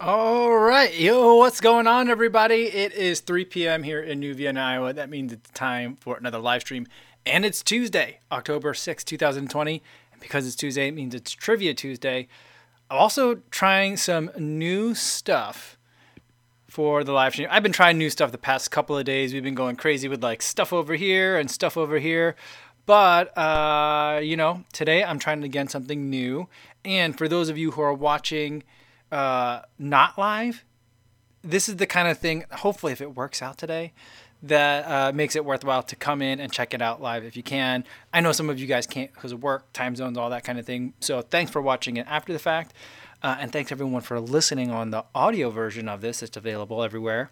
All right, yo, what's going on, everybody? It is 3 p.m. here in New Vienna, Iowa. That means it's time for another live stream, and it's Tuesday, October 6, 2020. And because it's Tuesday, it means it's Trivia Tuesday. I'm also trying some new stuff for the live stream. I've been trying new stuff the past couple of days. We've been going crazy with like stuff over here and stuff over here. But, uh, you know, today I'm trying again something new. And for those of you who are watching, uh, not live, this is the kind of thing, hopefully, if it works out today, that uh, makes it worthwhile to come in and check it out live if you can. I know some of you guys can't because of work, time zones, all that kind of thing. So thanks for watching it after the fact. Uh, and thanks everyone for listening on the audio version of this. It's available everywhere.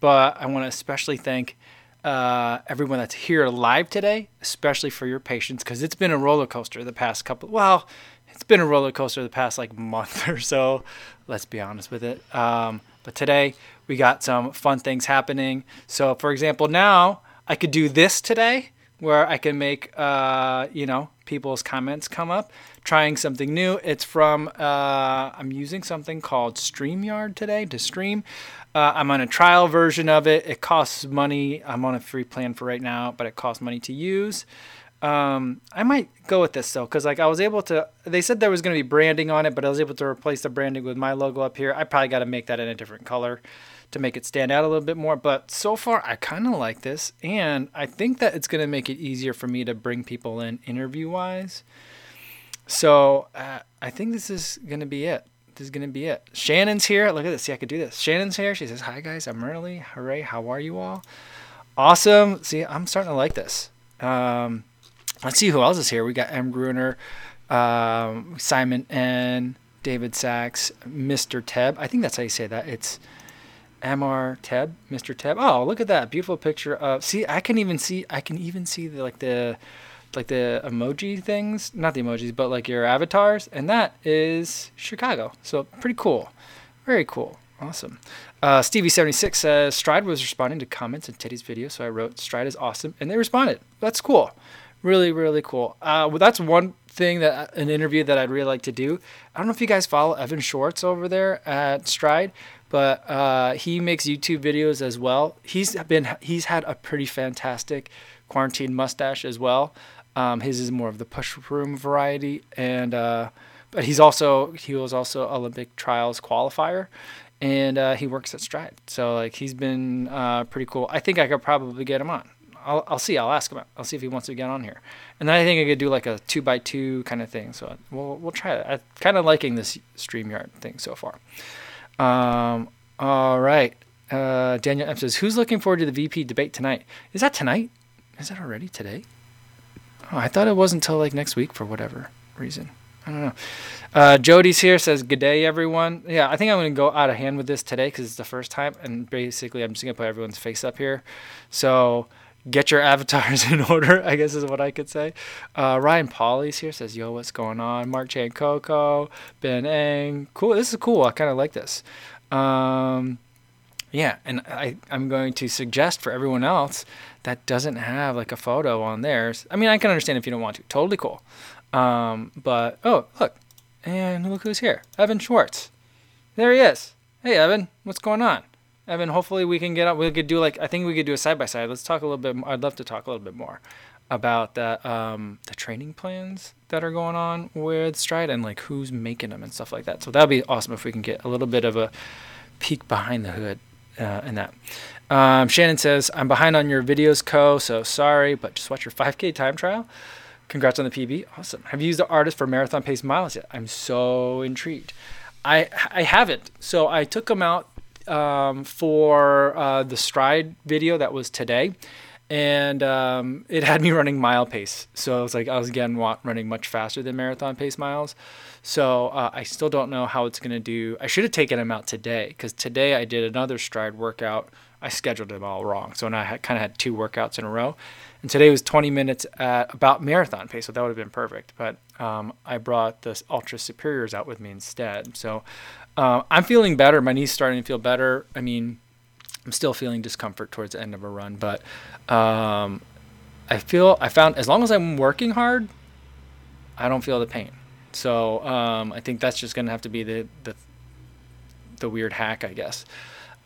But I want to especially thank uh, everyone that's here live today, especially for your patience, because it's been a roller coaster the past couple. Well, been a roller coaster the past like month or so. Let's be honest with it. Um, but today we got some fun things happening. So, for example, now I could do this today, where I can make uh, you know people's comments come up. Trying something new. It's from uh, I'm using something called StreamYard today to stream. Uh, I'm on a trial version of it. It costs money. I'm on a free plan for right now, but it costs money to use. Um, I might go with this though, because like I was able to. They said there was going to be branding on it, but I was able to replace the branding with my logo up here. I probably got to make that in a different color to make it stand out a little bit more. But so far, I kind of like this, and I think that it's going to make it easier for me to bring people in interview wise. So uh, I think this is going to be it. This is going to be it. Shannon's here. Look at this. See, I could do this. Shannon's here. She says, "Hi guys, I'm early. Hooray! How are you all? Awesome. See, I'm starting to like this. Um, Let's see who else is here. We got M. Gruner, um, Simon N, David Sachs, Mr. Teb. I think that's how you say that. It's Mr. Teb, Mr. Teb. Oh, look at that beautiful picture of. See, I can even see. I can even see the like the like the emoji things, not the emojis, but like your avatars, and that is Chicago. So pretty cool, very cool, awesome. Uh, Stevie76 says Stride was responding to comments in Teddy's video, so I wrote Stride is awesome, and they responded. That's cool really really cool. Uh, well that's one thing that an interview that i'd really like to do. I don't know if you guys follow evan schwartz over there at stride but uh, he makes youtube videos as well. He's been he's had a pretty fantastic quarantine mustache as well. Um, his is more of the push room variety and uh, but he's also he was also olympic trials qualifier and uh, he works at stride. So like he's been uh, pretty cool. I think i could probably get him on I'll, I'll see. I'll ask him. I'll see if he wants to get on here. And then I think I could do like a two by two kind of thing. So we'll we'll try it. I'm kind of liking this Streamyard thing so far. Um, all right. Uh, Daniel M says, "Who's looking forward to the VP debate tonight? Is that tonight? Is that already today? Oh, I thought it wasn't until like next week for whatever reason. I don't know. Uh, Jody's here says, "Good day, everyone." Yeah, I think I'm gonna go out of hand with this today because it's the first time, and basically I'm just gonna put everyone's face up here. So get your avatars in order, I guess is what I could say. Uh, Ryan Polly's here says, Yo, what's going on? Mark Chan Coco, Ben Eng. Cool. This is cool. I kind of like this. Um, yeah, and I, I'm going to suggest for everyone else that doesn't have like a photo on theirs. I mean, I can understand if you don't want to. Totally cool. Um, but, oh, look. And look who's here Evan Schwartz. There he is. Hey, Evan, what's going on? Evan, hopefully we can get up. We could do like I think we could do a side by side. Let's talk a little bit. I'd love to talk a little bit more about that um, the training plans that are going on with Stride and like who's making them and stuff like that. So that'd be awesome if we can get a little bit of a peek behind the hood uh, in that. Um, Shannon says I'm behind on your videos, co. So sorry, but just watch your 5K time trial. Congrats on the PB. Awesome. Have you used the artist for marathon pace miles yet? I'm so intrigued. I I haven't. So I took them out um, for uh, the stride video that was today, and um, it had me running mile pace. So I was like, I was again running much faster than marathon pace miles. So uh, I still don't know how it's gonna do. I should have taken him out today because today I did another stride workout. I scheduled them all wrong, so now I kind of had two workouts in a row. And today was 20 minutes at about marathon pace, so that would have been perfect. But um, I brought the Altra Superiors out with me instead. So uh, I'm feeling better. My knee's starting to feel better. I mean, I'm still feeling discomfort towards the end of a run, but um, I feel I found as long as I'm working hard, I don't feel the pain. So um, I think that's just gonna have to be the the the weird hack, I guess.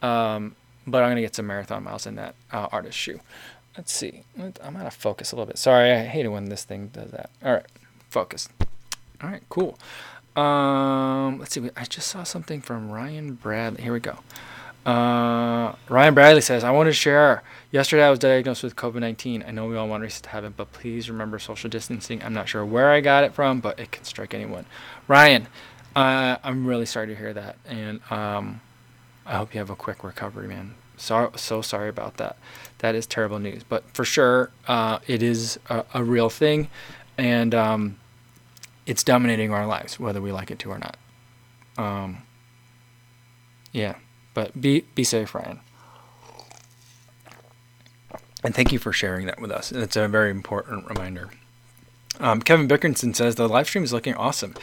Um, but I'm gonna get some marathon miles in that uh, artist shoe. Let's see. I'm out of focus a little bit. Sorry, I hate it when this thing does that. All right, focus. All right, cool. Um, let's see. I just saw something from Ryan Bradley. Here we go. Uh, Ryan Bradley says, I want to share. Yesterday I was diagnosed with COVID 19. I know we all want to heaven, but please remember social distancing. I'm not sure where I got it from, but it can strike anyone. Ryan, uh, I'm really sorry to hear that. And um, I hope you have a quick recovery, man. So, so sorry about that. That is terrible news. But for sure, uh, it is a, a, real thing. And um, it's dominating our lives, whether we like it to or not. Um, yeah. But be be safe, Ryan. And thank you for sharing that with us. It's a very important reminder. Um, Kevin Bickerson says the live stream is looking awesome.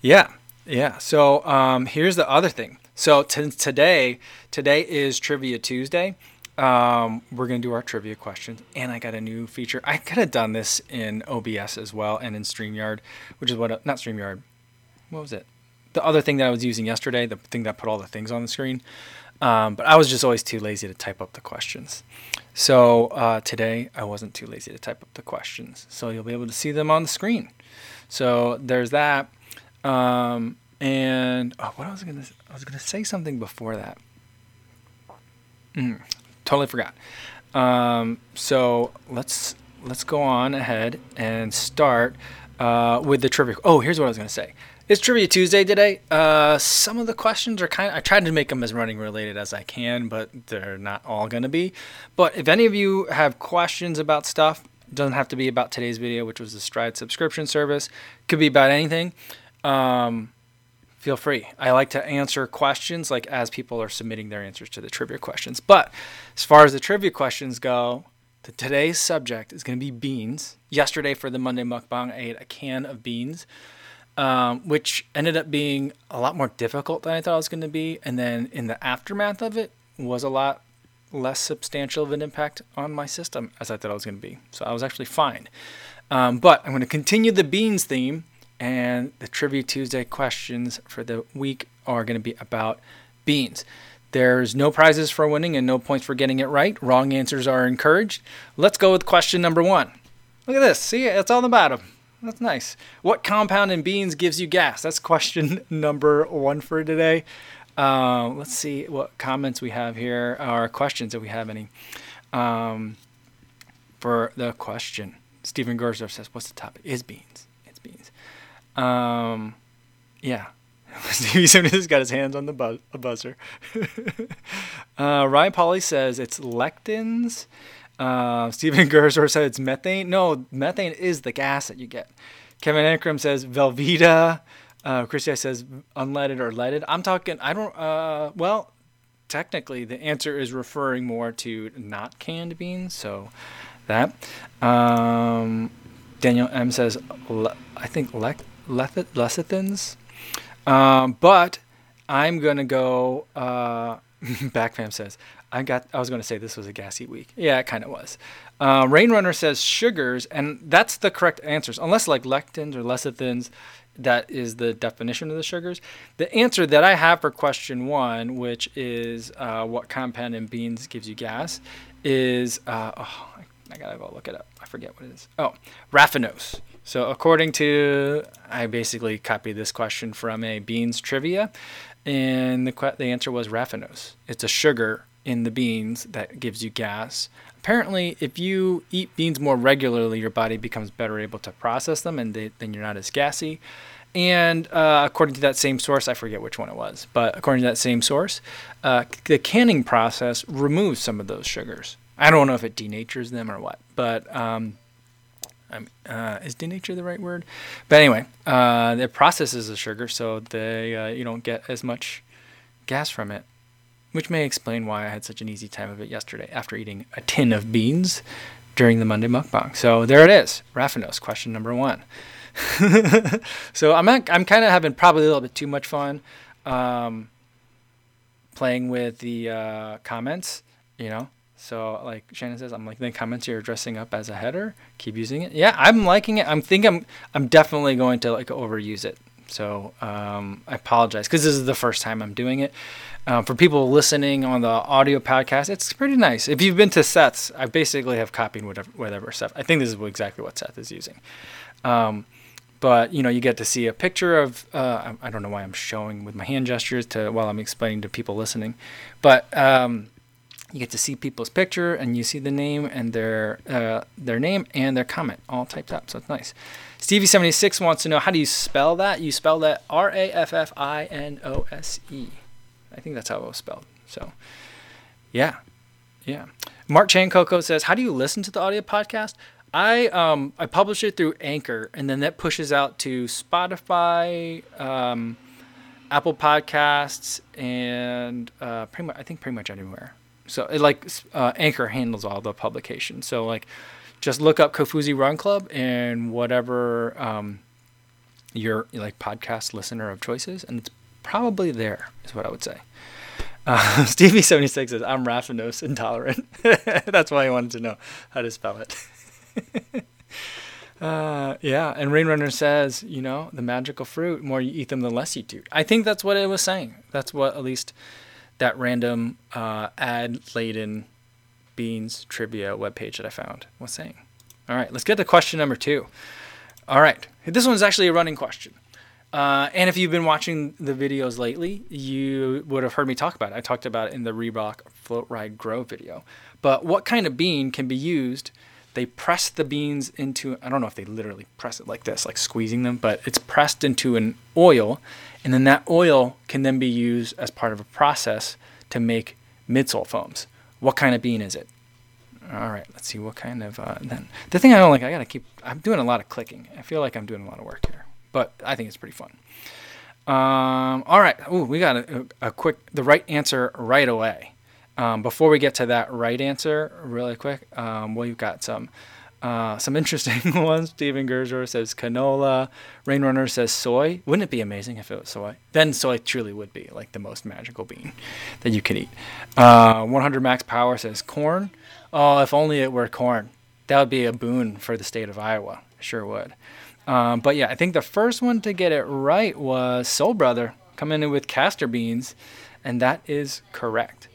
Yeah, yeah. So um, here's the other thing. So t- today, today is Trivia Tuesday. Um, we're gonna do our trivia questions, and I got a new feature. I could have done this in OBS as well and in Streamyard, which is what not Streamyard. What was it? the other thing that I was using yesterday, the thing that put all the things on the screen. Um, but I was just always too lazy to type up the questions. So uh, today I wasn't too lazy to type up the questions. So you'll be able to see them on the screen. So there's that. Um, and oh, what I was gonna I was gonna say something before that. Mm, totally forgot. Um, so let's let's go on ahead and start uh, with the trivia. Oh, here's what I was gonna say. It's Trivia Tuesday today. Uh, some of the questions are kind of, I tried to make them as running related as I can, but they're not all to be. But if any of you have questions about stuff, doesn't have to be about today's video, which was the Stride subscription service. Could be about anything. Um, feel free. I like to answer questions like as people are submitting their answers to the trivia questions. But as far as the trivia questions go, the, today's subject is going to be beans. Yesterday for the Monday mukbang, I ate a can of beans um, which ended up being a lot more difficult than I thought it was going to be. And then in the aftermath of it, was a lot less substantial of an impact on my system as I thought it was going to be. So I was actually fine. Um, but I'm going to continue the beans theme, and the Trivia Tuesday questions for the week are going to be about beans. There's no prizes for winning and no points for getting it right. Wrong answers are encouraged. Let's go with question number one. Look at this. See, it's on the bottom. That's nice. What compound in beans gives you gas? That's question number one for today. Um, let's see what comments we have here, or questions if we have any. Um, for the question, Stephen Gersdorf says, "What's the topic?" Is beans. Um, yeah. Stevie has got his hands on the buzz- buzzer. uh, Ryan Polly says it's lectins. Uh, Stephen Gersor said it's methane. No, methane is the gas that you get. Kevin Ankrum says Velveeta. Uh, Christy says unleaded or leaded. I'm talking, I don't, uh, well, technically the answer is referring more to not canned beans. So that. Um, Daniel M says, I think le- lecithins. Um, but I'm to go, uh, Backfam says, I got. I was to say this was a gassy week. Yeah, it kind of was. Uh, Rainrunner says sugars, and that's the correct answers, unless like lectins or lecithins. That is the definition of the sugars. The answer that I have for question one, which is uh, what compound in beans gives you gas, is uh, oh, I gotta go look it up. I forget what it is. Oh, raffinose. So according to, I basically copied this question from a beans trivia, and the the answer was raffinose. It's a sugar in the beans that gives you gas. Apparently, if you eat beans more regularly, your body becomes better able to process them, and they, then you're not as gassy. And uh, according to that same source, I forget which one it was, but according to that same source, uh, the canning process removes some of those sugars. I don't know if it denatures them or what, but um, uh, is denature the right word? But anyway, uh, it processes the sugar, so they uh, you don't get as much gas from it which may explain why I had such an easy time of it yesterday after eating a tin of beans during the Monday mukbang. So there it is, Raffinose, question number one. so I'm I'm kind of having probably a little bit too much fun um, playing with the uh, comments, you know. So like Shannon says, I'm liking the comments you're dressing up as a header. Keep using it. Yeah, I'm liking it. I'm think I'm I'm definitely going to like overuse it So um, I apologize because this is the first time I'm doing it. Uh, for people listening on the audio podcast, it's pretty nice. If you've been to Seth's, I basically have copied whatever, whatever Seth. I think this is exactly what Seth is using. Um, but you know, you get to see a picture of. Uh, I, I, don't know why I'm showing with my hand gestures to while I'm explaining to people listening, but um, you get to see people's picture and you see the name and their uh, their name and their comment all typed up. So it's nice. Stevie76 wants to know how do you spell that? You spell that R A F F I N O S E. I think that's how it was spelled. So, yeah, yeah. Mark Chan Coco says, "How do you listen to the audio podcast?" I um I publish it through Anchor, and then that pushes out to Spotify, um, Apple Podcasts, and uh, pretty much I think pretty much anywhere. So it like uh, Anchor handles all the publication. So like just look up Kofuzi Run Club and whatever um, your like podcast listener of choices, and it's probably there. Is what I would say. Uh, Stevie seventy six says I'm raffinose intolerant. That's why I wanted to know how to spell it. uh, yeah, and Rainrunner says, you know, the magical fruit. More you eat them, the less you do. I think that's what it was saying. That's what at least that random uh, ad laden Beans trivia webpage that I found was saying. All right, let's get to question number two. All right, this one's actually a running question. Uh, and if you've been watching the videos lately, you would have heard me talk about it. I talked about it in the Reebok Float Ride Grow video. But what kind of bean can be used? They press the beans into, I don't know if they literally press it like this, like squeezing them, but it's pressed into an oil. And then that oil can then be used as part of a process to make midsole foams. What kind of bean is it? All right, let's see what kind of. Uh, then the thing I don't like, I gotta keep. I'm doing a lot of clicking. I feel like I'm doing a lot of work here, but I think it's pretty fun. Um, all right. Ooh, we got a, a, quick the right answer right away. Um, before we get to that right answer, really quick, um, we've got some uh, some interesting ones. Steven Gerzer says canola. Rainrunner says soy. Wouldn't it be amazing if it was soy? Then soy truly would be like the most magical bean that you could eat. Uh, 100 Max Power says corn. Oh, if only it were corn. That would be a boon for the state of Iowa. Sure would. Um, but yeah, I think the first one to get it right was Soul Brother coming in with castor beans, and that is correct.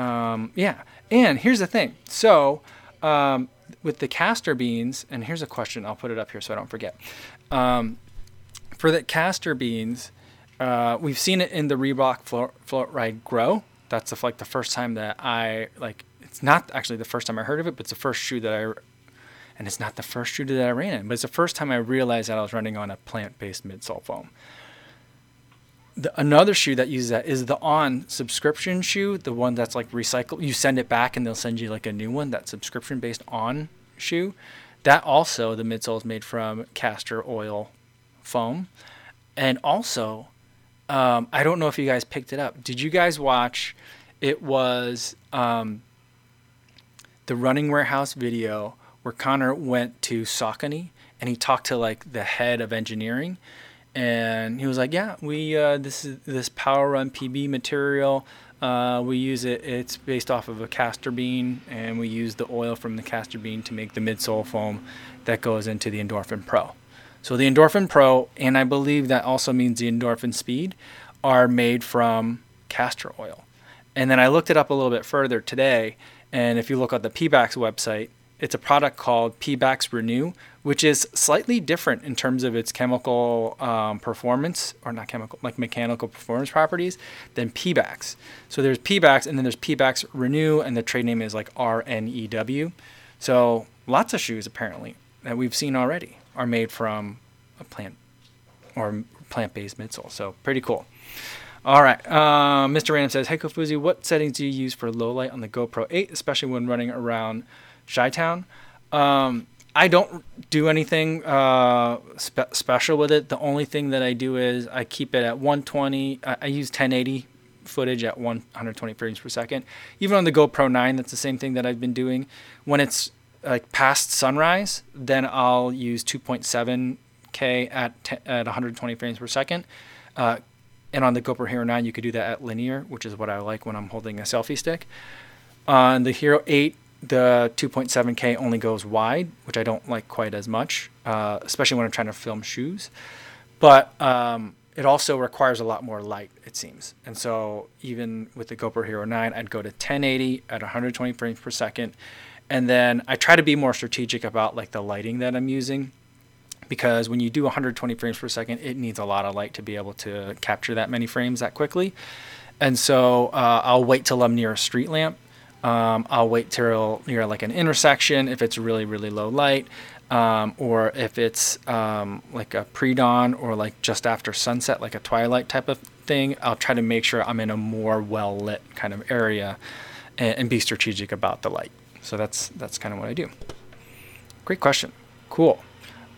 Um, yeah, and here's the thing. So um, with the castor beans, and here's a question. I'll put it up here so I don't forget. Um, for the castor beans, uh, we've seen it in the Reebok float, float ride grow. That's the, like the first time that I like. It's not actually the first time I heard of it, but it's the first shoe that I, and it's not the first shoe that I ran in, but it's the first time I realized that I was running on a plant-based midsole foam. The, another shoe that uses that is the On subscription shoe, the one that's like recycled. You send it back and they'll send you like a new one. That subscription based On shoe. That also the midsole is made from castor oil foam, and also um, I don't know if you guys picked it up. Did you guys watch? It was um, the Running Warehouse video where Connor went to Saucony and he talked to like the head of engineering and he was like, "Yeah, we uh, this is this PWRRUN PB material. Uh, we use it. It's based off of a castor bean, and we use the oil from the castor bean to make the midsole foam that goes into the Endorphin Pro. So the Endorphin Pro, and I believe that also means the Endorphin Speed, are made from castor oil. And then I looked it up a little bit further today, and if you look at the Pebax website, it's a product called Pebax Renew, which is slightly different in terms of its chemical um, performance, or not chemical, like mechanical performance properties, than Pebax. So there's Pebax, and then there's Pebax Renew, and the trade name is like RNEW. So lots of shoes apparently that we've seen already are made from a plant or plant-based midsole. So pretty cool. All right. Uh, Mr. Random says, Hey Kofuzi, what settings do you use for low light on the GoPro 8, especially when running around Chi-Town. Um, I don't do anything uh, spe- special with it. The only thing that I do is I keep it at 120. I, I use 1080 footage at 120 frames per second. Even on the GoPro 9, that's the same thing that I've been doing. When it's like past sunrise, then I'll use 2.7K at t- at 120 frames per second. Uh, and on the GoPro Hero 9, you could do that at linear, which is what I like when I'm holding a selfie stick. On the Hero 8, the 2.7K only goes wide, which I don't like quite as much, uh, especially when I'm trying to film shoes. But um, it also requires a lot more light, it seems. And so even with the GoPro Hero 9, I'd go to 1080 at 120 frames per second. And then I try to be more strategic about like the lighting that I'm using because when you do 120 frames per second, it needs a lot of light to be able to capture that many frames that quickly. And so uh, I'll wait till I'm near a street lamp. Um, I'll wait till near like an intersection if it's really, really low light um, or if it's um, like a pre-dawn or like just after sunset, like a twilight type of thing, I'll try to make sure I'm in a more well lit kind of area and, and, be strategic about the light. So that's that's kind of what I do. Great question. Cool.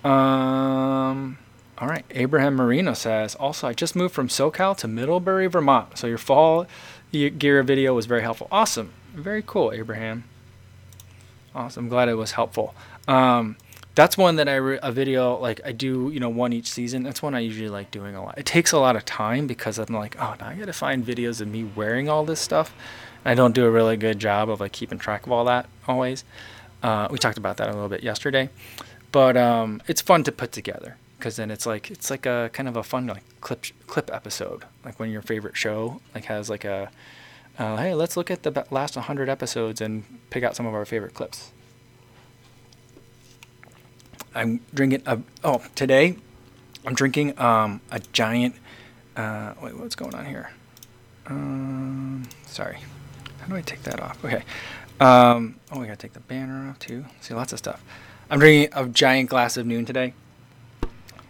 Um, all right. Abraham Marino says, also, I just moved from SoCal to Middlebury, Vermont. So your fall gear video was very helpful. Awesome. Very cool, Abraham. Awesome. Glad it was helpful. Um, that's one that I re- a video like I do you know one each season. That's one I usually like doing a lot. It takes a lot of time because I'm like oh now I gotta find videos of me wearing all this stuff. I don't do a really good job of like keeping track of all that always. Uh, we talked about that a little bit yesterday, but um, it's fun to put together because then it's like it's like a kind of a fun like clip clip episode like when your favorite show like has like a uh, hey let's look at the last 100 episodes and pick out some of our favorite clips. I'm drinking a oh today I'm drinking um, a giant uh, wait what's going on here? Um, sorry. How do I take that off? Okay. Um, oh we gotta take the banner off too. See lots of stuff. I'm drinking a giant glass of Nuun today.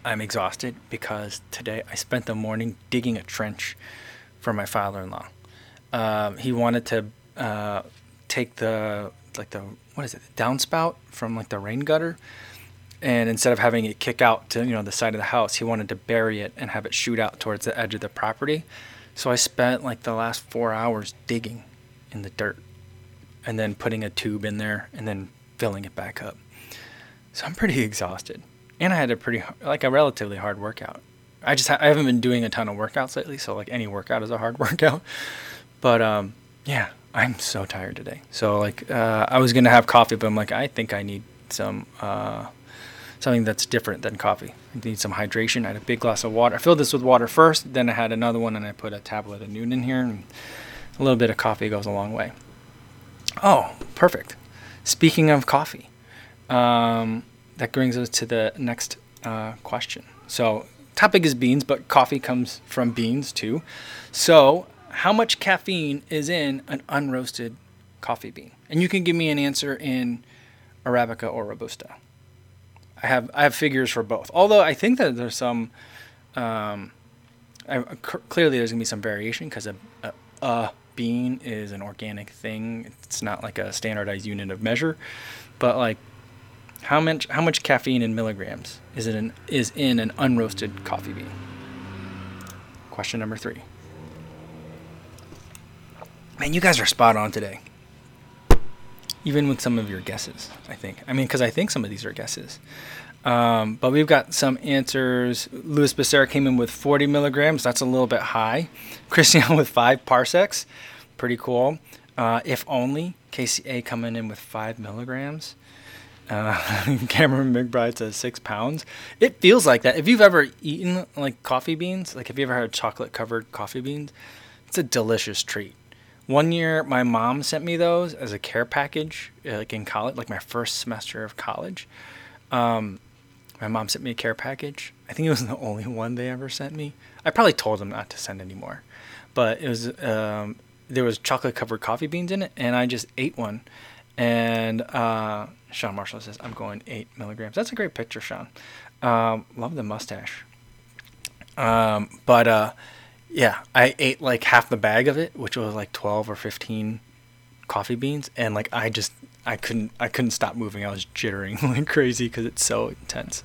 I'm exhausted because today I spent the morning digging a trench for my father-in-law um, he wanted to uh, take the like the what is it the downspout from like the rain gutter. And instead of having it kick out to you know the side of the house he wanted to bury it and have it shoot out towards the edge of the property. So i spent like the last four hours digging in the dirt and then putting a tube in there and then filling it back up. So i'm pretty exhausted. And i had a pretty like a relatively hard workout. I just ha- i haven't been doing a ton of workouts lately so like any workout is a hard workout but um yeah i'm so tired today so like uh, i was gonna have coffee but i'm like i think i need some uh, something that's different than coffee. I need some hydration. I had a big glass of water. I filled this with water first, then I had another one, and I put a tablet of Nuun in here, and a little bit of coffee goes a long way. Oh, perfect. Speaking of coffee, um, that brings us to the next uh, question. So, topic is beans, but coffee comes from beans too. So, how much caffeine is in an unroasted coffee bean? And you can give me an answer in Arabica or Robusta. I have I have figures for both. Although I think that there's some, um, clearly there's gonna be some variation because a, a, a bean is an organic thing. It's not like a standardized unit of measure, but like how much how much caffeine in milligrams is it in, is in an unroasted coffee bean? Question number three. Man, you guys are spot on today even with some of your guesses, I think. I mean, because I think some of these are guesses. Um, but we've got some answers. Louis Becerra came in with 40 milligrams. That's a little bit high. Christian with 5 parsecs. Pretty cool. Uh, if only. KCA coming in with 5 milligrams. Uh, Cameron McBride says 6 pounds. It feels like that. If you've ever eaten like coffee beans, like have you ever had chocolate covered coffee beans? It's a delicious treat. One year, my mom sent me those as a care package, uh, like in college, like my first semester of college. Um, my mom sent me a care package. I think it was the only one they ever sent me. I probably told them not to send anymore, but it was um, there was chocolate covered coffee beans in it, and I just ate one. And uh, Sean Marshall says I'm going eight milligrams. That's a great picture, Sean. Um, love the mustache. Um, but uh, yeah, I ate like half the bag of it, which was like 12 or 15 coffee beans and like I just I couldn't I couldn't stop moving. I was jittering like crazy cuz it's so intense.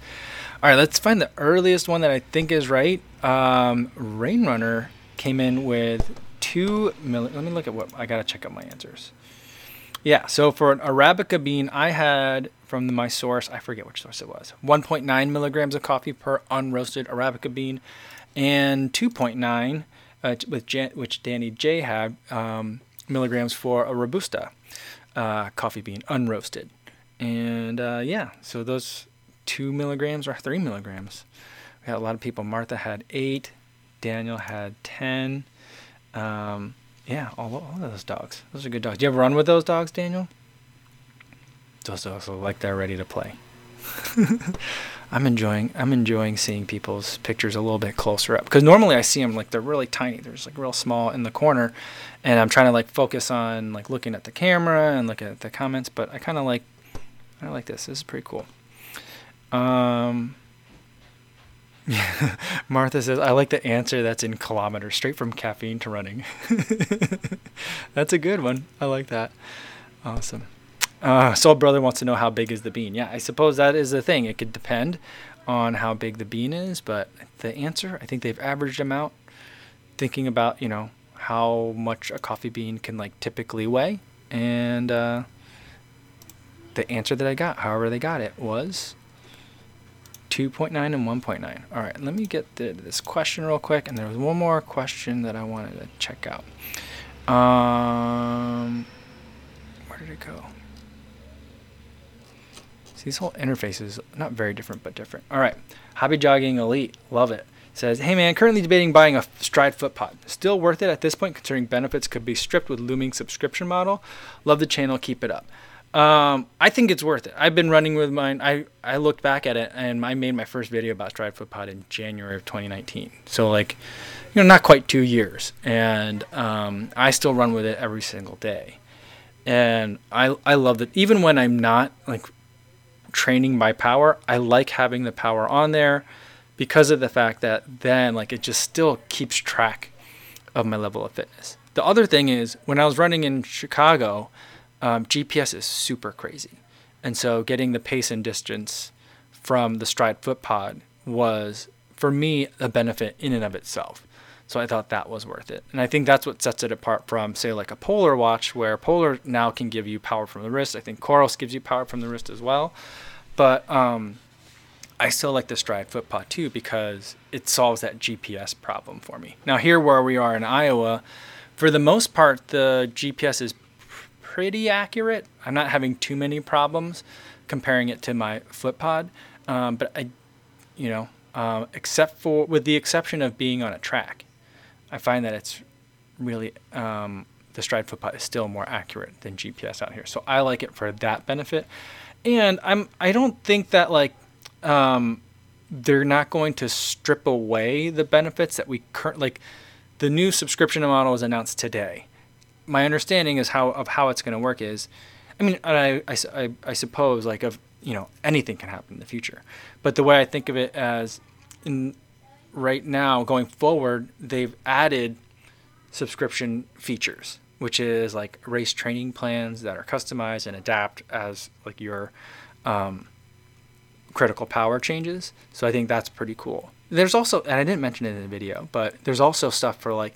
All right, let's find the earliest one that I think is right. Um, Rainrunner came in with 2 milli Let me look at what I got to check out my answers. Yeah, so for an Arabica bean, I had from my source, I forget which source it was, 1.9 milligrams of coffee per unroasted Arabica bean and 2.9, uh, with Jan- which Danny J had, um, milligrams for a Robusta uh, coffee bean, unroasted. And uh, yeah, so those two milligrams or three milligrams. We had a lot of people. Martha had eight, Daniel had 10. Um, yeah, all, all of those dogs. Those are good dogs. Do you ever run with those dogs, Daniel? Those dogs look like they're ready to play. I'm enjoying I'm enjoying seeing people's pictures a little bit closer up because normally I see them like they're really tiny. They're just like real small in the corner, and I'm trying to like focus on like looking at the camera and looking at the comments. But I kind of like I like this. This is pretty cool. Um, Martha says, I like the answer that's in kilometers, straight from caffeine to running. that's a good one. I like that. Awesome. Uh, Soul Brother wants to know how big is the bean. Yeah, I suppose that is the thing. It could depend on how big the bean is, but the answer, I think they've averaged them out, thinking about, you know, how much a coffee bean can like typically weigh. And uh, the answer that I got, however they got it, was 2.9 and 1.9. All right, let me get this question real quick. And there was one more question that I wanted to check out. Um, where did it go? See, these whole interfaces, not very different, but different. All right, Hobby Jogging Elite, love it. Says, hey man, currently debating buying a Stride foot pod. Still worth it at this point, considering benefits could be stripped with looming subscription model. Love the channel, keep it up. Um, I think it's worth it. I've been running with mine. I, I looked back at it and I made my first video about Stride Foot Pod in January of 2019. So like, you know, not quite two years. And um, I still run with it every single day. And I, I love it. Even when I'm not like training by power, I like having the power on there because of the fact that then like it just still keeps track of my level of fitness. The other thing is when I was running in Chicago, um, GPS is super crazy. And so getting the pace and distance from the Stride Foot Pod was, for me, a benefit in and of itself. So I thought that was worth it. And I think that's what sets it apart from, say, like a Polar watch, where Polar now can give you power from the wrist. I think Coros gives you power from the wrist as well. But um, I still like the Stride Foot Pod too because it solves that GPS problem for me. Now, here where we are in Iowa, for the most part, the GPS is pretty accurate. I'm not having too many problems comparing it to my FootPod, um, but I, you know, um, except for with the exception of being on a track, I find that it's really um, the Stride FootPod is still more accurate than GPS out here. So I like it for that benefit, and I'm I don't think that like um, they're not going to strip away the benefits that we current like the new subscription model was announced today. My understanding is how of how it's going to work is, I mean, I, I, I suppose like of you know anything can happen in the future, but the way I think of it as in right now going forward, they've added subscription features, which is like race training plans that are customized and adapt as like your um, critical power changes. So I think that's pretty cool. There's also, and I didn't mention it in the video, but there's also stuff for like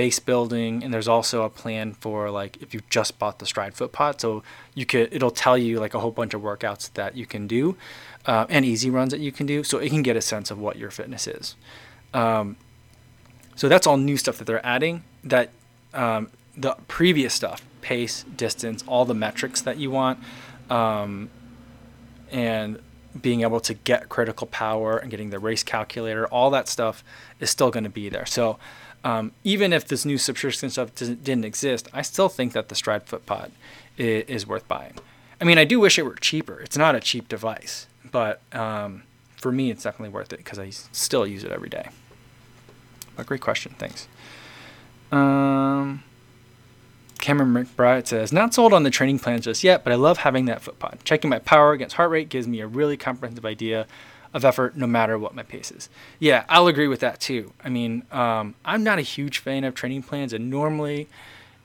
base building and there's also a plan for like if you just bought the stride foot pod so you could it'll tell you like a whole bunch of workouts that you can do uh, and easy runs that you can do so it can get a sense of what your fitness is. Um, so that's all new stuff that they're adding that um, the previous stuff pace distance all the metrics that you want um, and being able to get critical power and getting the race calculator all that stuff is still going to be there. So um, even if this new subscription stuff didn't exist, I still think that the Stride Foot Pod is, is, worth buying. I mean, I do wish it were cheaper. It's not a cheap device, but um, for me, it's definitely worth it because I still use it every day. But great question. Thanks. Um, Cameron McBride says, Not sold on the training plans just yet, but I love having that foot pod. Checking my power against heart rate gives me a really comprehensive idea of effort no matter what my pace is. Yeah, I'll agree with that too. I mean, um, I'm not a huge fan of training plans, and normally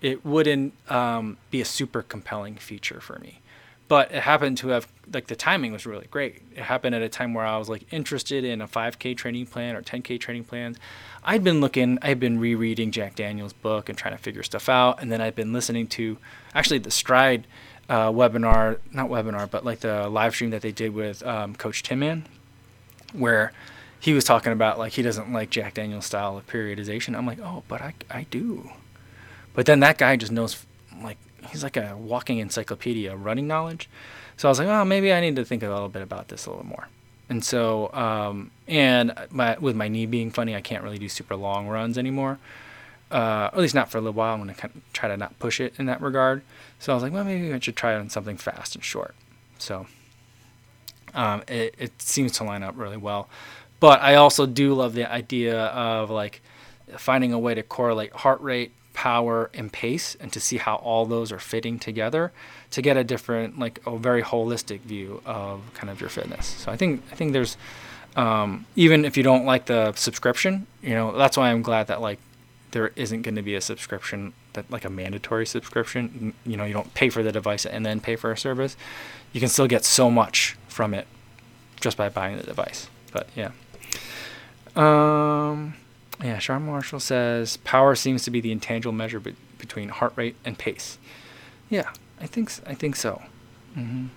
it wouldn't um, be a super compelling feature for me. But it happened to have like the timing was really great. It happened at a time where I was like interested in a 5K training plan or 10K training plans. I'd been looking, I'd been rereading Jack Daniels' book and trying to figure stuff out, and then I'd been listening to actually the Stride uh, webinar, not webinar, but like the live stream that they did with um, Coach Tinman where he was talking about like he doesn't like Jack Daniel's style of periodization. I'm like, oh, but I, I do. But then that guy just knows like he's like a walking encyclopedia of running knowledge. So I was like, oh, maybe I need to think a little bit about this a little more. And so, um, and my, with my knee being funny, I can't really do super long runs anymore. Uh, at least not for a little while. I'm going to kind of try to not push it in that regard. So I was like, well, maybe I should try on something fast and short. So um, it, it seems to line up really well. But I also do love the idea of like finding a way to correlate heart rate, power, and pace, and to see how all those are fitting together to get a different, like a very holistic view of kind of your fitness. So I think I think there's um, even if you don't like the subscription, you know that's why I'm glad that like there isn't going to be a subscription that like a mandatory subscription. You know, you don't pay for the device and then pay for a service. You can still get so much from it just by buying the device. But yeah. Um, yeah, Sean Marshall says power seems to be the intangible measure be- between heart rate and pace. Yeah, I think I think so. Mm-hmm.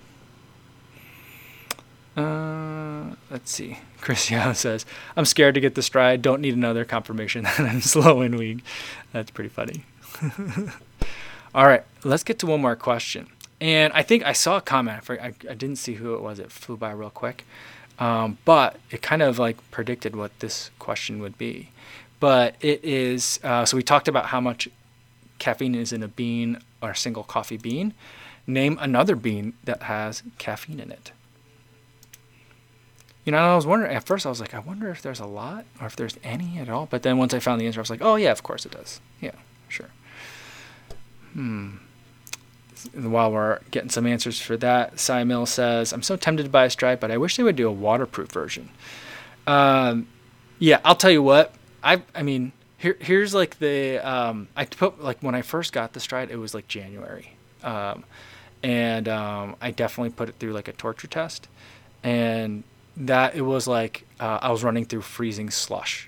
Uh, let's see. Cristiano says, "I'm scared to get the stride. Don't need another confirmation that I'm slow and weak." That's pretty funny. All right, let's get to one more question. And I think I saw a comment. I, I didn't see who it was. It flew by real quick. Um, but it kind of like predicted what this question would be. But it is uh, so we talked about how much caffeine is in a bean or a single coffee bean. Name another bean that has caffeine in it. You know, I was wondering at first. I was like, I wonder if there's a lot or if there's any at all. But then once I found the answer, I was like, oh yeah, of course it does. Yeah, sure. Hmm while we're getting some answers for that, Cy Mill says, I'm so tempted to buy a Stride, but I wish they would do a waterproof version. Um, yeah, I'll tell you what. I I mean, here here's like the um, I put like when I first got the Stride, it was like January, um, and um, I definitely put it through like a torture test, and that it was like uh, I was running through freezing slush,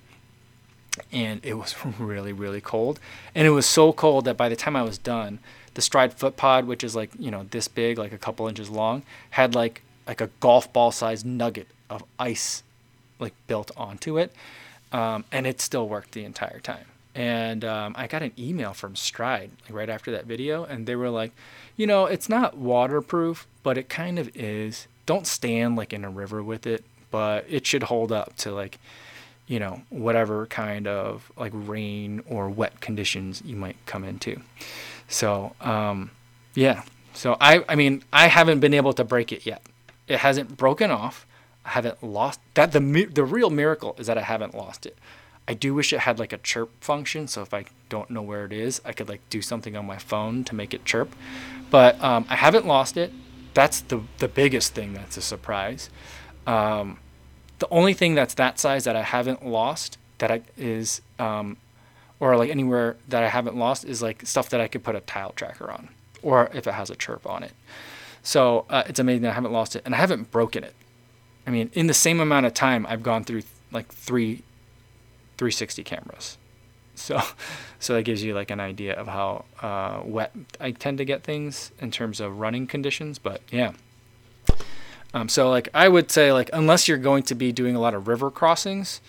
and it was really really cold, and it was so cold that by the time I was done the Stride foot pod, which is like you know this big, like a couple inches long, had like like a golf ball sized nugget of ice like built onto it, um, and it still worked the entire time. And um, I got an email from Stride like, right after that video, and they were like, you know, it's not waterproof, but it kind of is. Don't stand like in a river with it, but it should hold up to like you know whatever kind of like rain or wet conditions you might come into so um, yeah. So I I mean I haven't been able to break it yet. It hasn't broken off. I haven't lost that. The the real miracle is that I haven't lost it. I do wish it had like a chirp function, so if I don't know where it is, I could like do something on my phone to make it chirp. But um, I haven't lost it. That's the the biggest thing that's a surprise. Um, the only thing that's that size that I haven't lost that I, is um, or like anywhere that I haven't lost is like stuff that I could put a tile tracker on, or if it has a chirp on it. So uh, it's amazing I haven't lost it and I haven't broken it. I mean, in the same amount of time, I've gone through like three 360 cameras. So, so that gives you like an idea of how uh, wet I tend to get things in terms of running conditions. But yeah. Um, so like I would say like unless you're going to be doing a lot of river crossings,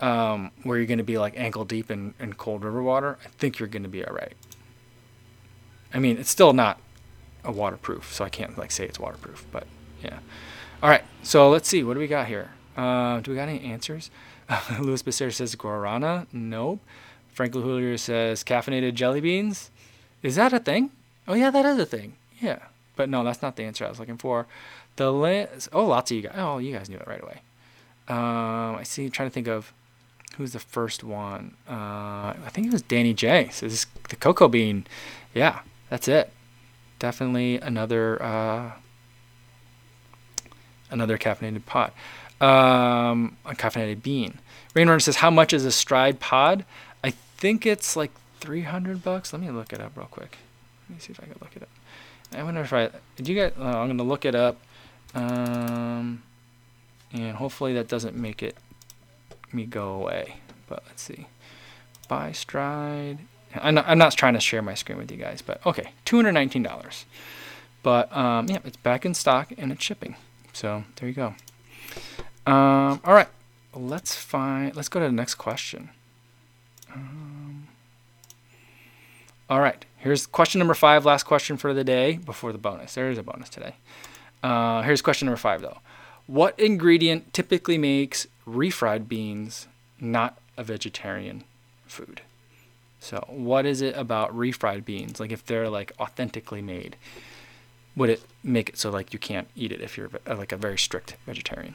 um, where you're going to be like ankle deep in, in cold river water, I think you're going to be all right. I mean, it's still not a waterproof, so I can't like say it's waterproof, but yeah. All right, so let's see. What do we got here? Uh, do we got any answers? Louis Becerra says guarana. Nope. Frank Julio says caffeinated jelly beans. Is that a thing? Oh yeah, that is a thing. Yeah, but no, that's not the answer I was looking for. The list. Oh, lots of you guys. Oh, you guys knew it right away. Um, I see. Trying to think of who's the first one? Uh, I think it was Danny J. So this the cocoa bean. Yeah, that's it. Definitely another uh, another caffeinated pod. Um, a caffeinated bean. Rainwater says, "How much is a stride pod?" I think it's like 300 bucks. Let me look it up real quick. Let me see if I can look it up. I wonder if I did you get. Uh, I'm gonna look it up, um, and hopefully that doesn't make it me go away. But let's see. Buy stride. I'm not, I'm not trying to share my screen with you guys, but okay, $219. But um, yeah, it's back in stock and it's shipping. So there you go. Um, all right, let's find. Let's go to the next question. Um, all right, here's question number five. Last question for the day before the bonus. There is a bonus today. Uh, here's question number five though. What ingredient typically makes refried beans not a vegetarian food? So, what is it about refried beans? Like, if they're like authentically made, would it make it so like you can't eat it if you're like a very strict vegetarian?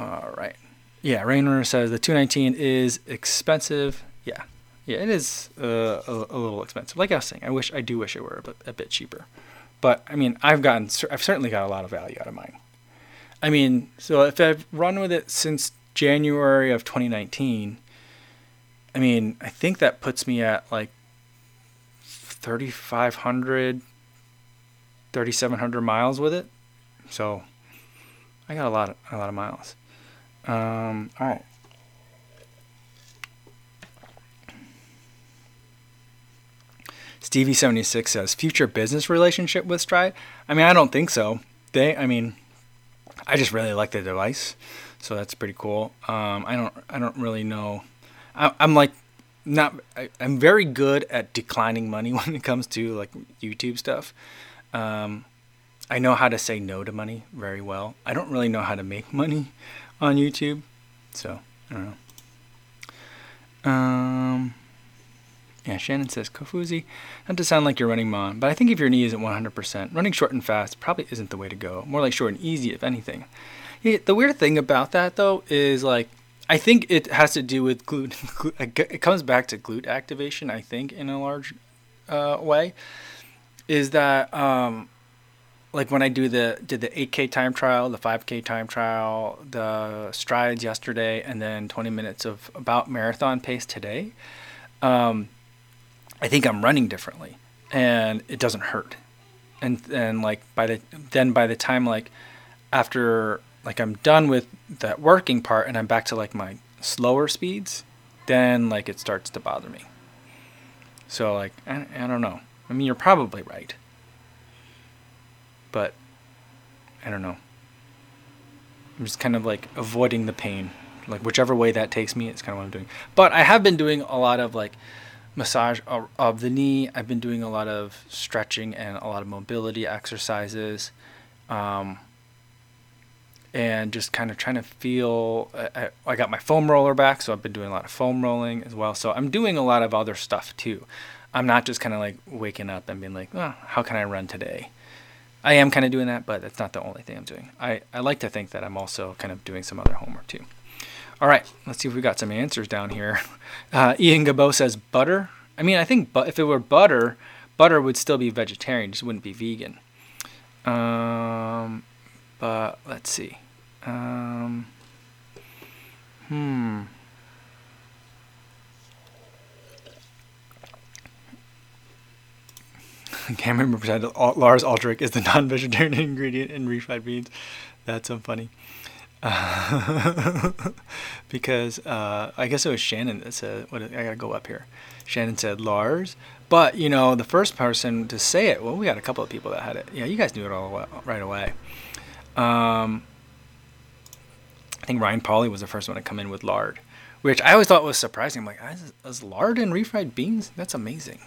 All right. Yeah, Rainer says the 219 is expensive. Yeah, yeah, it is uh, a, a, little expensive. Like I was saying, I wish I do wish it were a a bit cheaper, but I mean, I've gotten I've certainly got a lot of value out of mine. I mean, so if I've run with it since January of 2019, I mean, I think that puts me at like 3,500, 3,700 miles with it. So I got a lot of, a lot of miles. Um, all right. Stevie76 says, future business relationship with Stryd? I mean, I don't think so. They, I mean, I just really like the device. So that's pretty cool. Um, I don't, I don't really know. I, am like, not, I, am very good at declining money when it comes to like YouTube stuff. Um, I know how to say no to money very well. I don't really know how to make money on YouTube. So, I don't know. Um, yeah, Shannon says, Kofuzi, not to sound like you're running Mon, but I think if your knee isn't 100%, running short and fast probably isn't the way to go. More like short and easy, if anything. Yeah, the weird thing about that, though, is like, I think it has to do with glute. it comes back to glute activation, I think, in a large uh, way. Is that um, like when I do the did the 8K time trial, the 5K time trial, the strides yesterday, and then 20 minutes of about marathon pace today. Um, I think I'm running differently, and it doesn't hurt. And and like by the then by the time like after like I'm done with that working part and I'm back to like my slower speeds, then like it starts to bother me. So like I, I don't know. I mean, you're probably right but I don't know. I'm just kind of like avoiding the pain. Like whichever way that takes me, it's kind of what I'm doing. But I have been doing a lot of like massage of the knee. I've been doing a lot of stretching and a lot of mobility exercises. Um, and just kind of trying to feel. I, I, got my foam roller back, so I've been doing a lot of foam rolling as well. So I'm doing a lot of other stuff too. I'm not just kind of like waking up and being like, how can I run today? I am kind of doing that, but that's not the only thing I'm doing. I, I like to think that I'm also kind of doing some other homework too. All right, let's see if we got some answers down here. Uh, Ian Gabo says butter. I mean, I think if it were butter, butter would still be vegetarian, just wouldn't be vegan. Um, but let's see. Um, hmm. Cameron represented Lars Ulrich is the non-vegetarian ingredient in refried beans. That's so funny. Because uh, I guess it was Shannon that said, "What? I gotta go up here." Shannon said Lars, but you know the first person to say it. Well, we got a couple of people that had it. Yeah, you guys knew it all right away. Um, I think Ryan Pauly was the first one to come in with lard, which I always thought was surprising. I'm like, is, is lard in refried beans? That's amazing.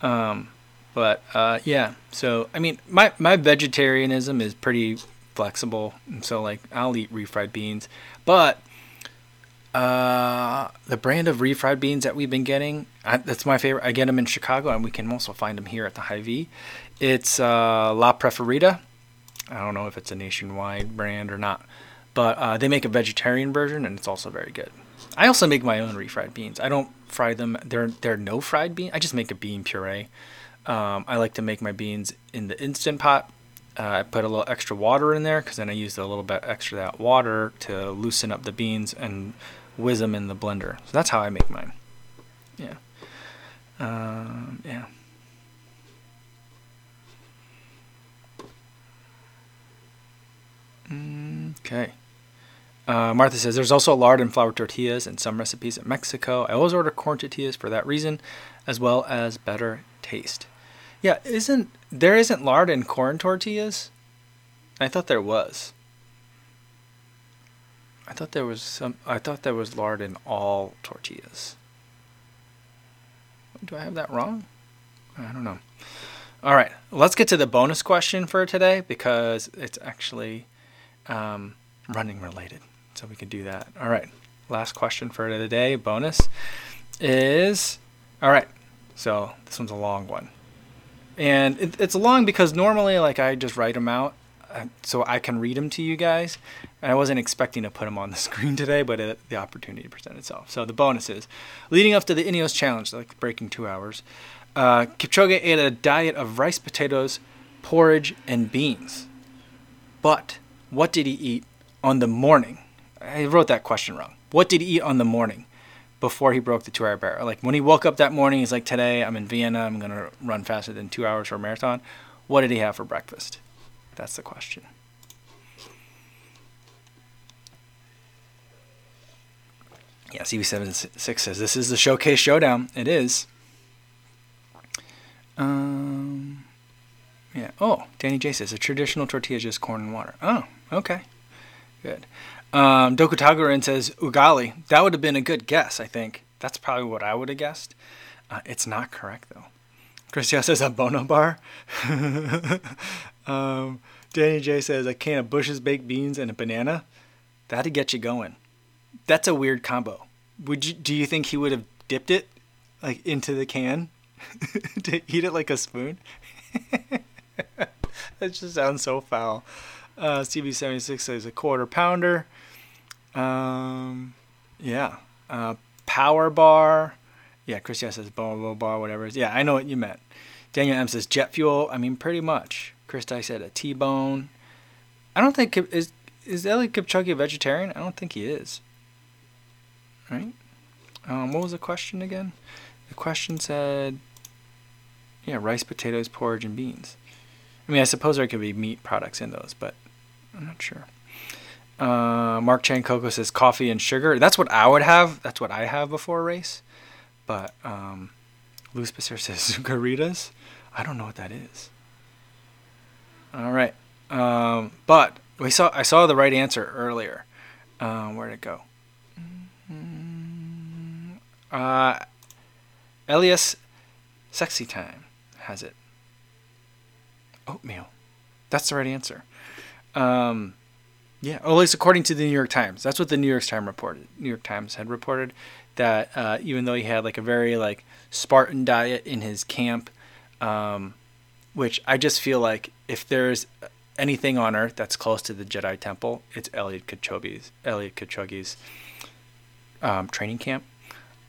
Um, but uh, yeah, so I mean, my my vegetarianism is pretty flexible, and so like I'll eat refried beans, but uh, the brand of refried beans that we've been getting, I, that's my favorite. I get them in Chicago, and we can also find them here at the Hy-Vee. It's uh, La Preferida. I don't know if it's a nationwide brand or not, but uh, they make a vegetarian version, and it's also very good. I also make my own refried beans. I don't fry them. They're they're no fried bean. I just make a bean puree. Um, I like to make my beans in the instant pot. Uh, I put a little extra water in there because then I use a little bit extra that water to loosen up the beans and whiz them in the blender. So that's how I make mine. Yeah. Um, yeah. Okay. Uh, Martha says there's also lard and flour tortillas in some recipes in Mexico. I always order corn tortillas for that reason, as well as better taste. Yeah, isn't there isn't lard in corn tortillas? I thought there was. I thought there was some. I thought there was lard in all tortillas. Do I have that wrong? I don't know. All right, let's get to the bonus question for today because it's actually um, running related. So we can do that. All right, last question for today. bonus, is all right. So this one's a long one. And it, it's long because normally, like, I just write them out uh, so I can read them to you guys. And I wasn't expecting to put them on the screen today, but it, the opportunity presented itself. So the bonus is leading up to the Ineos Challenge, like breaking two hours, uh, Kipchoge ate a diet of rice, potatoes, porridge, and beans. But what did he eat on the morning? I wrote that question wrong. What did he eat on the morning before he broke the two hour barrier? Like when he woke up that morning, he's like, Today I'm in Vienna, I'm going to run faster than two hours for a marathon. What did he have for breakfast? That's the question. Yeah, CB76 says this is the showcase showdown. It is. Um, yeah. Oh, Danny J says a traditional tortilla is just corn and water. Oh, okay. Good. Um, says ugali. That would have been a good guess, I think. That's probably what I would have guessed. Uh, it's not correct, though. Christian says a Bono bar. um, Danny J says a can of Bush's baked beans and a banana. That'd get you going. That's a weird combo. Would you? Do you think he would have dipped it like into the can to eat it like a spoon? that just sounds so foul. Uh, CB76 says a quarter pounder. Um, yeah. Uh, power bar. Yeah, Chris yeah says blah, blah, blah, whatever. Yeah, I know what you meant. Daniel M says jet fuel. I mean, pretty much. Chris said a T-bone. I don't think is is Eliud Kipchoge a vegetarian? I don't think he is. Right? Um, what was the question again? The question said, yeah, rice, potatoes, porridge, and beans. I mean, I suppose there could be meat products in those, but I'm not sure. Uh, Mark Chan Coco says coffee and sugar. That's what I would have. That's what I have before a race. But um, Luz says Zucaritas. I don't know what that is. All right. Um, but we saw I saw the right answer earlier. Um, where'd it go? Mm-hmm. Uh, Elias Sexy Time has it. Oatmeal. That's the right answer. Um, yeah, at least according to the New York Times. That's what the New York Times reported. New York Times had reported that uh, even though he had like a very like Spartan diet in his camp, um, which I just feel like if there's anything on Earth that's close to the Jedi Temple, it's Eliud Kipchoge's Eliud Kipchoge's um, training camp,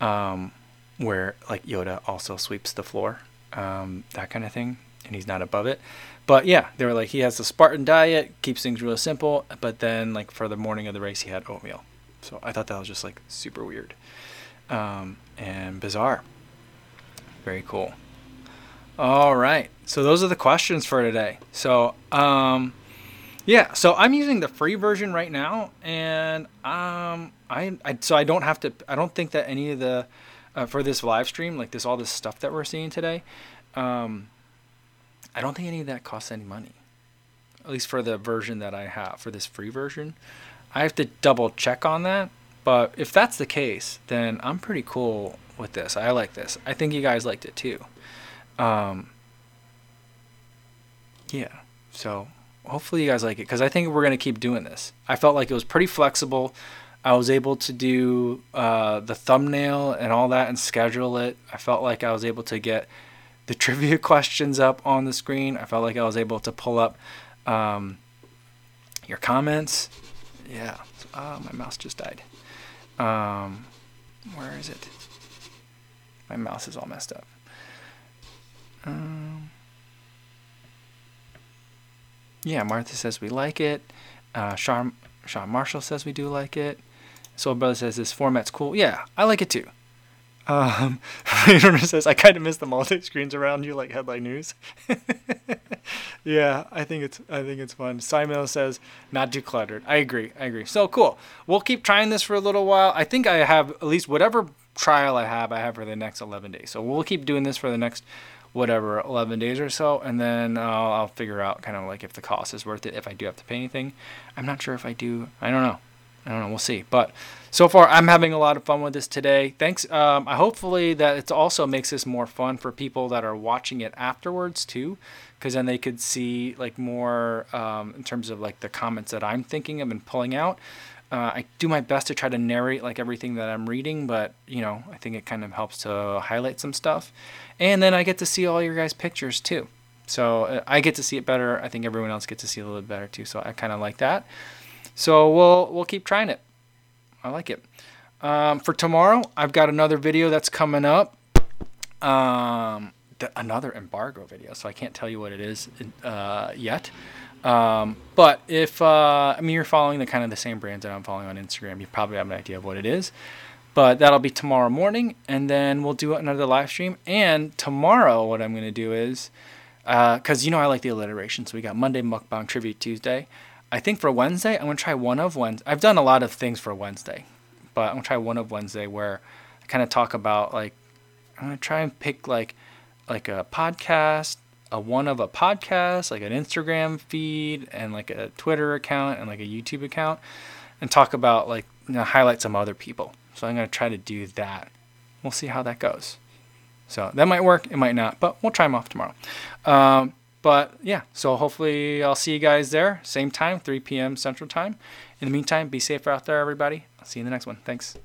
um, where like Yoda also sweeps the floor, um, that kind of thing, and he's not above it. But yeah, they were like he has the Spartan diet, keeps things really simple, but then like for the morning of the race, he had oatmeal. So I thought that was just like super weird um, and bizarre. Very cool. All right. So those are the questions for today. So, um, yeah. So I'm using the free version right now, and um, I, I so I don't have to. I don't think that any of the uh, for this live stream, like this, all this stuff that we're seeing today, um, I don't think any of that costs any money. At least for the version that I have for this free version, I have to double check on that. But if that's the case, then I'm pretty cool with this. I like this. I think you guys liked it too. Um, yeah. So hopefully you guys like it because I think we're gonna keep doing this. I felt like it was pretty flexible. I was able to do uh, the thumbnail and all that and schedule it. I felt like I was able to get the trivia questions up on the screen. I felt like I was able to pull up um, your comments. Yeah. Oh, my mouse just died. Um, where is it? My mouse is all messed up. Um, yeah, Martha says we like it. Uh, Sean, Sean Marshall says we do like it. Soul Brother says this format's cool. Yeah, I like it too. Um, says I kind of miss the multi screens around you like headline news. yeah, I think it's I think it's fun. Simon says not too cluttered. I agree. I agree. So cool. We'll keep trying this for a little while. I think I have at least whatever trial I have. I have for the next 11 days. So we'll keep doing this for the next whatever 11 days or so and then uh, i'll figure out kind of like if the cost is worth it if i do have to pay anything i'm not sure if i do i don't know I don't know. We'll see. But so far, I'm having a lot of fun with this today. Thanks. Um, I hopefully that it also makes this more fun for people that are watching it afterwards too, because then they could see like more um, in terms of like the comments that I'm thinking of and pulling out. Uh, I do my best to try to narrate like everything that I'm reading, but you know, I think it kind of helps to highlight some stuff. And then I get to see all your guys' pictures too. So uh, I get to see it better. I think everyone else gets to see a little bit better too. So I kind of like that. So we'll we'll keep trying it. I like it. Um, for tomorrow, I've got another video that's coming up. Um, the, another embargo video, so I can't tell you what it is uh, yet. Um, but if uh, I mean you're following the kind of the same brands that I'm following on Instagram, you probably have an idea of what it is. But that'll be tomorrow morning, and then we'll do another live stream. And tomorrow, what I'm going to do is, because uh, you know I like the alliteration, so we got Monday Mukbang Tribute Tuesday. I think for Wednesday, I'm going to try one of Wednesday. I've done a lot of things for Wednesday, but I'm going to try one of Wednesday where I kind of talk about like I'm going to try and pick like like a podcast a one of a podcast, like an Instagram feed and like a Twitter account and like a YouTube account, and talk about like you know, highlight some other people. So I'm gonna try to do that. We'll see how that goes. So that might work, it might not, but we'll try them off tomorrow. Um, but yeah, so hopefully I'll see you guys there, same time, 3 p.m. Central Time. In the meantime, be safe out there, everybody. I'll see you in the next one. Thanks.